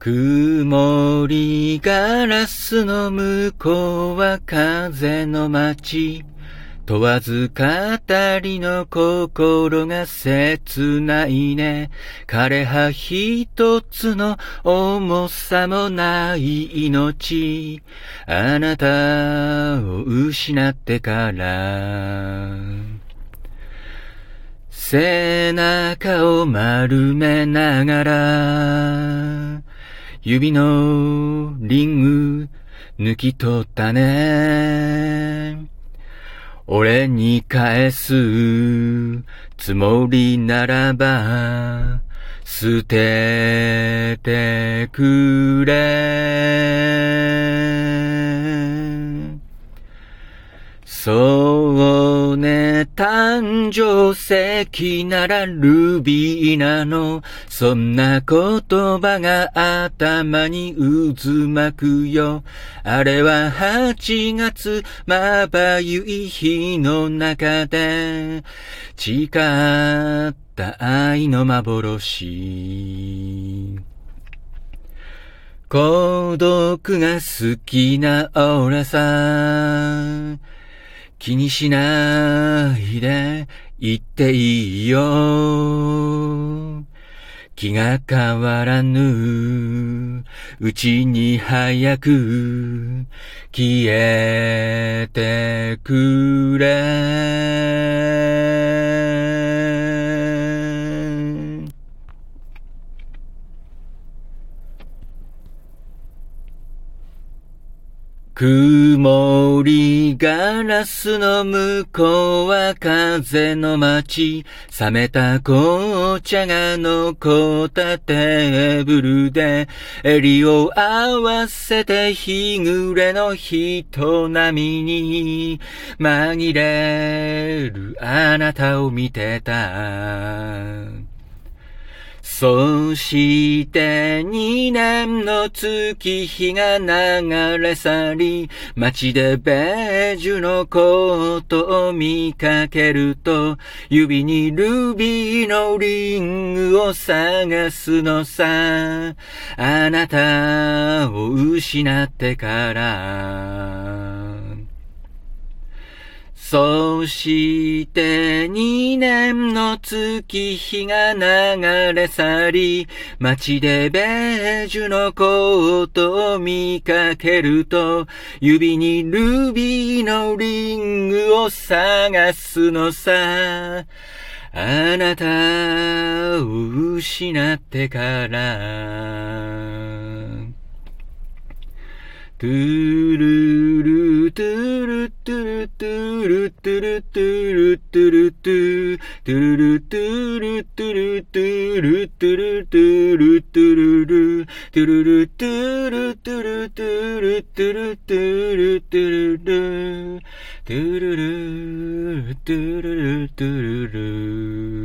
曇りガラスの向こうは風の街。問わず語りの心が切ないね。枯葉一つの重さもない命。あなたを失ってから。背中を丸めながら、指のリング抜き取ったね。俺に返すつもりならば、捨ててくれ。そう、誕生石ならルビーなの。そんな言葉が頭に渦巻くよ。あれは8月、まばゆい日の中で、誓った愛の幻。孤独が好きな俺さ。気にしないで言っていいよ。気が変わらぬうちに早く消えてくれ。曇りガラスの向こうは風の街。冷めた紅茶が残ったテーブルで、襟を合わせて日暮れの人並みに紛れるあなたを見てた。そして二年の月日が流れ去り、街でベージュのコートを見かけると、指にルビーのリングを探すのさ。あなたを失ってから。そして二年の月日が流れ去り、街でベージュのコートを見かけると、指にルビーのリングを探すのさ。あなたを失ってから。トゥルルトゥルトゥルトゥルトゥルトゥルトゥルトゥルトゥルトゥルトゥルトゥルトゥルトゥルトゥルルトゥルルトゥルトゥルトゥルトゥルトゥルトゥルルトゥルルトゥルルトゥルル